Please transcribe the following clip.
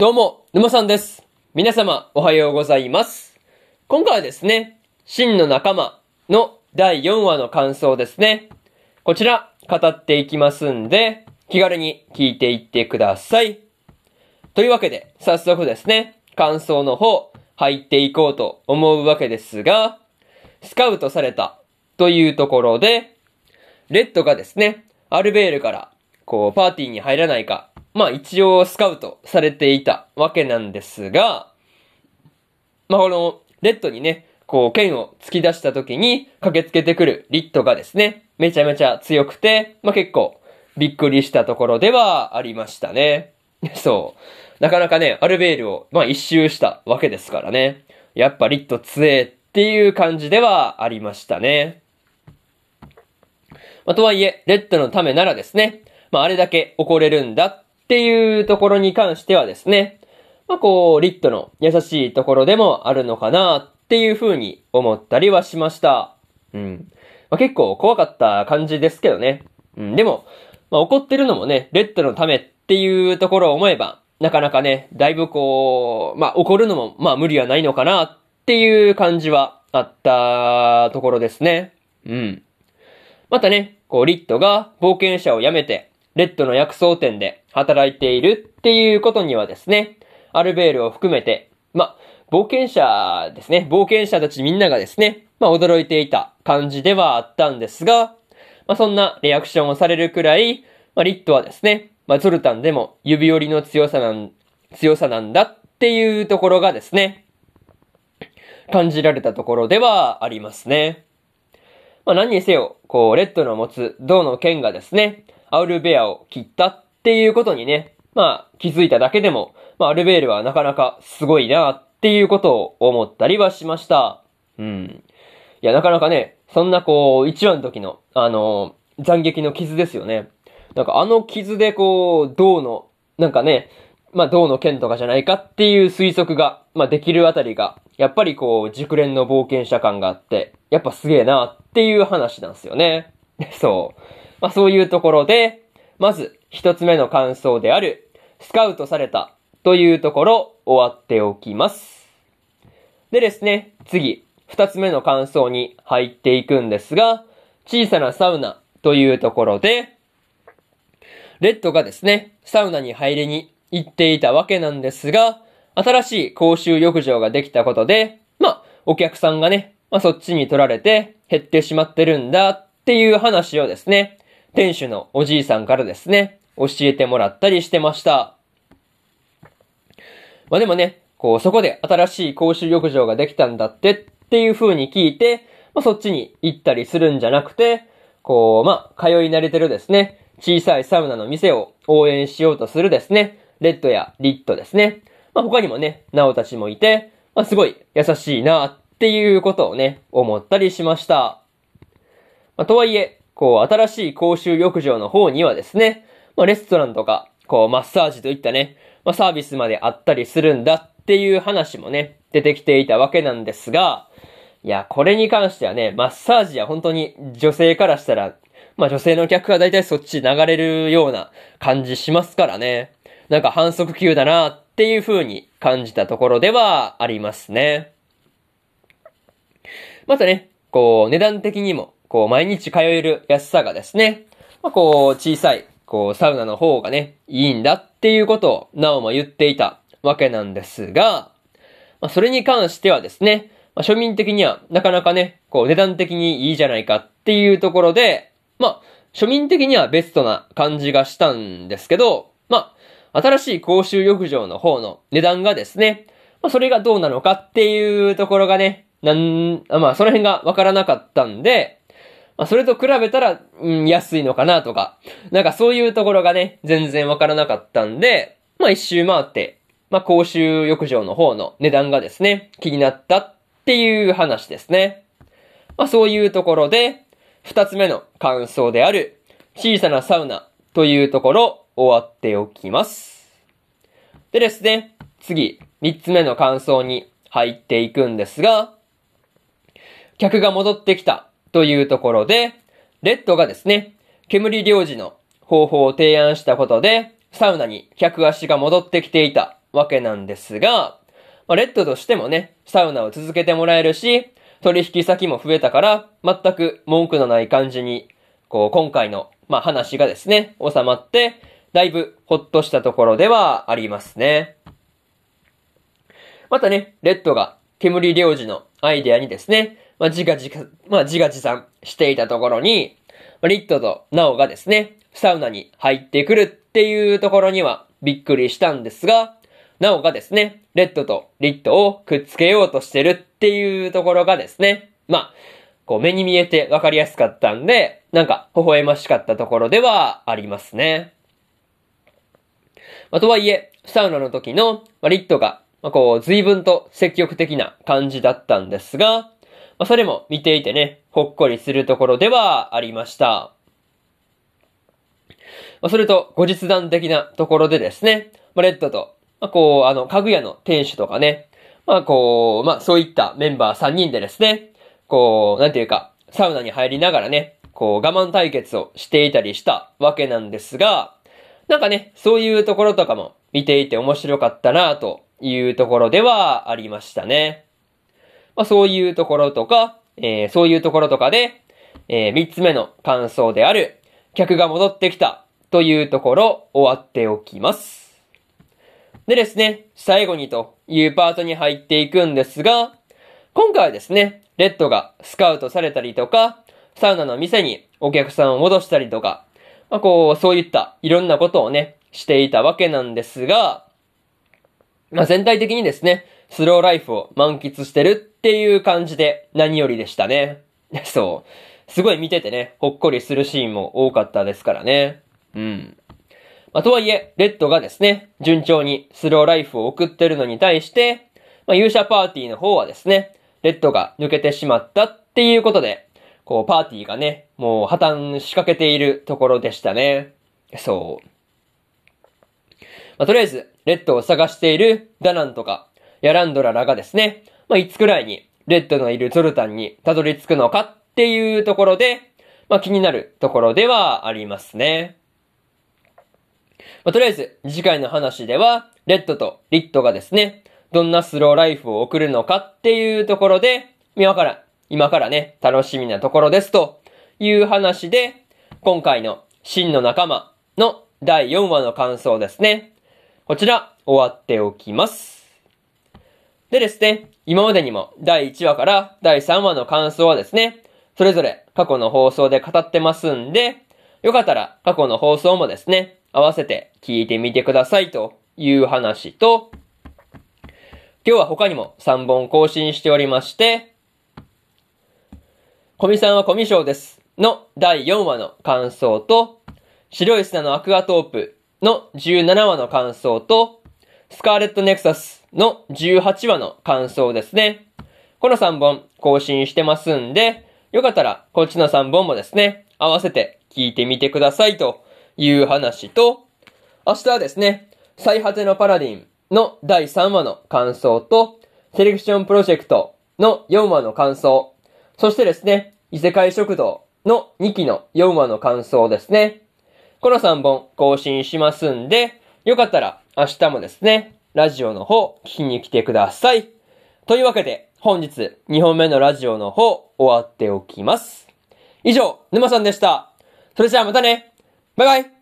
どうも、沼さんです。皆様、おはようございます。今回はですね、真の仲間の第4話の感想ですね。こちら、語っていきますんで、気軽に聞いていってください。というわけで、早速ですね、感想の方、入っていこうと思うわけですが、スカウトされたというところで、レッドがですね、アルベールから、こう、パーティーに入らないか、まあ一応スカウトされていたわけなんですが、まあこの、レッドにね、こう、剣を突き出した時に駆けつけてくるリットがですね、めちゃめちゃ強くて、まあ結構、びっくりしたところではありましたね。そう。なかなかね、アルベールを、まあ一周したわけですからね。やっぱリット強えっていう感じではありましたね。まあとはいえ、レッドのためならですね、まああれだけ怒れるんだっていうところに関してはですね、まあこう、リットの優しいところでもあるのかなっていう風に思ったりはしました。うん。まあ結構怖かった感じですけどね。うん。でも、まあ怒ってるのもね、レッドのためっていうところを思えば、なかなかね、だいぶこう、まあ怒るのもまあ無理はないのかなっていう感じはあったところですね。うん。またね、こう、リットが冒険者を辞めて、レッドの薬草店で働いているっていうことにはですね、アルベールを含めて、ま、冒険者ですね、冒険者たちみんながですね、まあ、驚いていた感じではあったんですが、まあ、そんなリアクションをされるくらい、まあ、リットはですね、まあ、ゾルタンでも指折りの強さなん、強さなんだっていうところがですね、感じられたところではありますね。まあ何にせよ、こう、レッドの持つ銅の剣がですね、アウルベアを切ったっていうことにね、まあ気づいただけでも、まあアルベールはなかなかすごいなっていうことを思ったりはしました。うん。いや、なかなかね、そんなこう、一話の時の、あの、斬撃の傷ですよね。なんかあの傷でこう、銅の、なんかね、まあ銅の剣とかじゃないかっていう推測が、まあできるあたりが、やっぱりこう、熟練の冒険者感があって、やっぱすげえなっていう話なんですよね。そう。まあそういうところで、まず一つ目の感想である、スカウトされたというところ終わっておきます。でですね、次、二つ目の感想に入っていくんですが、小さなサウナというところで、レッドがですね、サウナに入りに行っていたわけなんですが、新しい公衆浴場ができたことで、まあ、お客さんがね、まあそっちに取られて減ってしまってるんだっていう話をですね、店主のおじいさんからですね、教えてもらったりしてました。まあでもね、こうそこで新しい公衆浴場ができたんだってっていう風に聞いて、まあそっちに行ったりするんじゃなくて、こう、まあ、通い慣れてるですね、小さいサウナの店を応援しようとするですね、レッドやリットですね。まあ他にもね、ナオたちもいて、まあすごい優しいなっていうことをね、思ったりしました。まあとはいえ、こう新しい公衆浴場の方にはですね、まあレストランとか、こうマッサージといったね、まあサービスまであったりするんだっていう話もね、出てきていたわけなんですが、いや、これに関してはね、マッサージは本当に女性からしたら、まあ女性の客は大体そっち流れるような感じしますからね。なんか反則級だなっていう風に感じたところではありますね。またね、こう値段的にも、こう毎日通える安さがですね、まあこう小さい、こうサウナの方がね、いいんだっていうことをなおも言っていたわけなんですが、まあそれに関してはですね、まあ、庶民的にはなかなかね、こう値段的にいいじゃないかっていうところで、まあ、庶民的にはベストな感じがしたんですけど、まあ、新しい公衆浴場の方の値段がですね、まあ、それがどうなのかっていうところがね、なん、まあ、その辺がわからなかったんで、まあ、それと比べたら、うん、安いのかなとか、なんかそういうところがね、全然わからなかったんで、まあ、一周回って、まあ、公衆浴場の方の値段がですね、気になったっていう話ですね。まあそういうところで、二つ目の感想である、小さなサウナというところ、終わっておきます。でですね、次、三つ目の感想に入っていくんですが、客が戻ってきたというところで、レッドがですね、煙領事の方法を提案したことで、サウナに客足が戻ってきていたわけなんですが、まあ、レッドとしてもね、サウナを続けてもらえるし、取引先も増えたから、全く文句のない感じに、こう、今回の、まあ、話がですね、収まって、だいぶほっとしたところではありますね。またね、レッドが煙領事のアイデアにですね、まあ、自画自、まあ、自画自賛していたところに、まあ、リットとナオがですね、サウナに入ってくるっていうところにはびっくりしたんですが、ナオがですね、レッドとリットをくっつけようとしてるっていうところがですね、まあ、こう目に見えてわかりやすかったんで、なんか微笑ましかったところではありますね。まあ、とはいえ、サウナの時の、まあ、リットが、まあ、こう、随分と積極的な感じだったんですが、まあ、それも見ていてね、ほっこりするところではありました。まあ、それと、後日談的なところでですね、まあ、レッドと、まあ、こう、あの、家具屋の店主とかね、まあ、こう、まあ、そういったメンバー3人でですね、こう、なんていうか、サウナに入りながらね、こう、我慢対決をしていたりしたわけなんですが、なんかね、そういうところとかも見ていて面白かったなというところではありましたね。まあ、そういうところとか、えー、そういうところとかで、えー、三つ目の感想である、客が戻ってきたというところ終わっておきます。でですね、最後にというパートに入っていくんですが、今回はですね、レッドがスカウトされたりとか、サウナの店にお客さんを戻したりとか、まあこう、そういったいろんなことをね、していたわけなんですが、まあ全体的にですね、スローライフを満喫してるっていう感じで何よりでしたね。そう。すごい見ててね、ほっこりするシーンも多かったですからね。うん。まあ、とはいえ、レッドがですね、順調にスローライフを送ってるのに対して、まあ、勇者パーティーの方はですね、レッドが抜けてしまったっていうことで、こう、パーティーがね、もう破綻しかけているところでしたね。そう。まあ、とりあえず、レッドを探しているダナンとか、ヤランドラらがですね、まあ、いつくらいにレッドのいるゾルタンにたどり着くのかっていうところで、まあ、気になるところではありますね。まあ、とりあえず、次回の話では、レッドとリットがですね、どんなスローライフを送るのかっていうところで、今から、今からね、楽しみなところですという話で、今回の真の仲間の第4話の感想ですね。こちら、終わっておきます。でですね、今までにも第1話から第3話の感想はですね、それぞれ過去の放送で語ってますんで、よかったら過去の放送もですね、合わせて聞いてみてくださいという話と、今日は他にも3本更新しておりまして、コミさんはコミショウですの第4話の感想と、白い砂のアクアトープの17話の感想と、スカーレットネクサスの18話の感想ですね。この3本更新してますんで、よかったらこっちの3本もですね、合わせて聞いてみてくださいという話と、明日はですね、最果てのパラディンの第3話の感想と、セレクションプロジェクトの4話の感想、そしてですね、異世界食堂の2期の4話の感想ですね。この3本更新しますんで、よかったら明日もですね、ラジオの方聞きに来てください。というわけで、本日2本目のラジオの方終わっておきます。以上、沼さんでした。それじゃあまたねバイバイ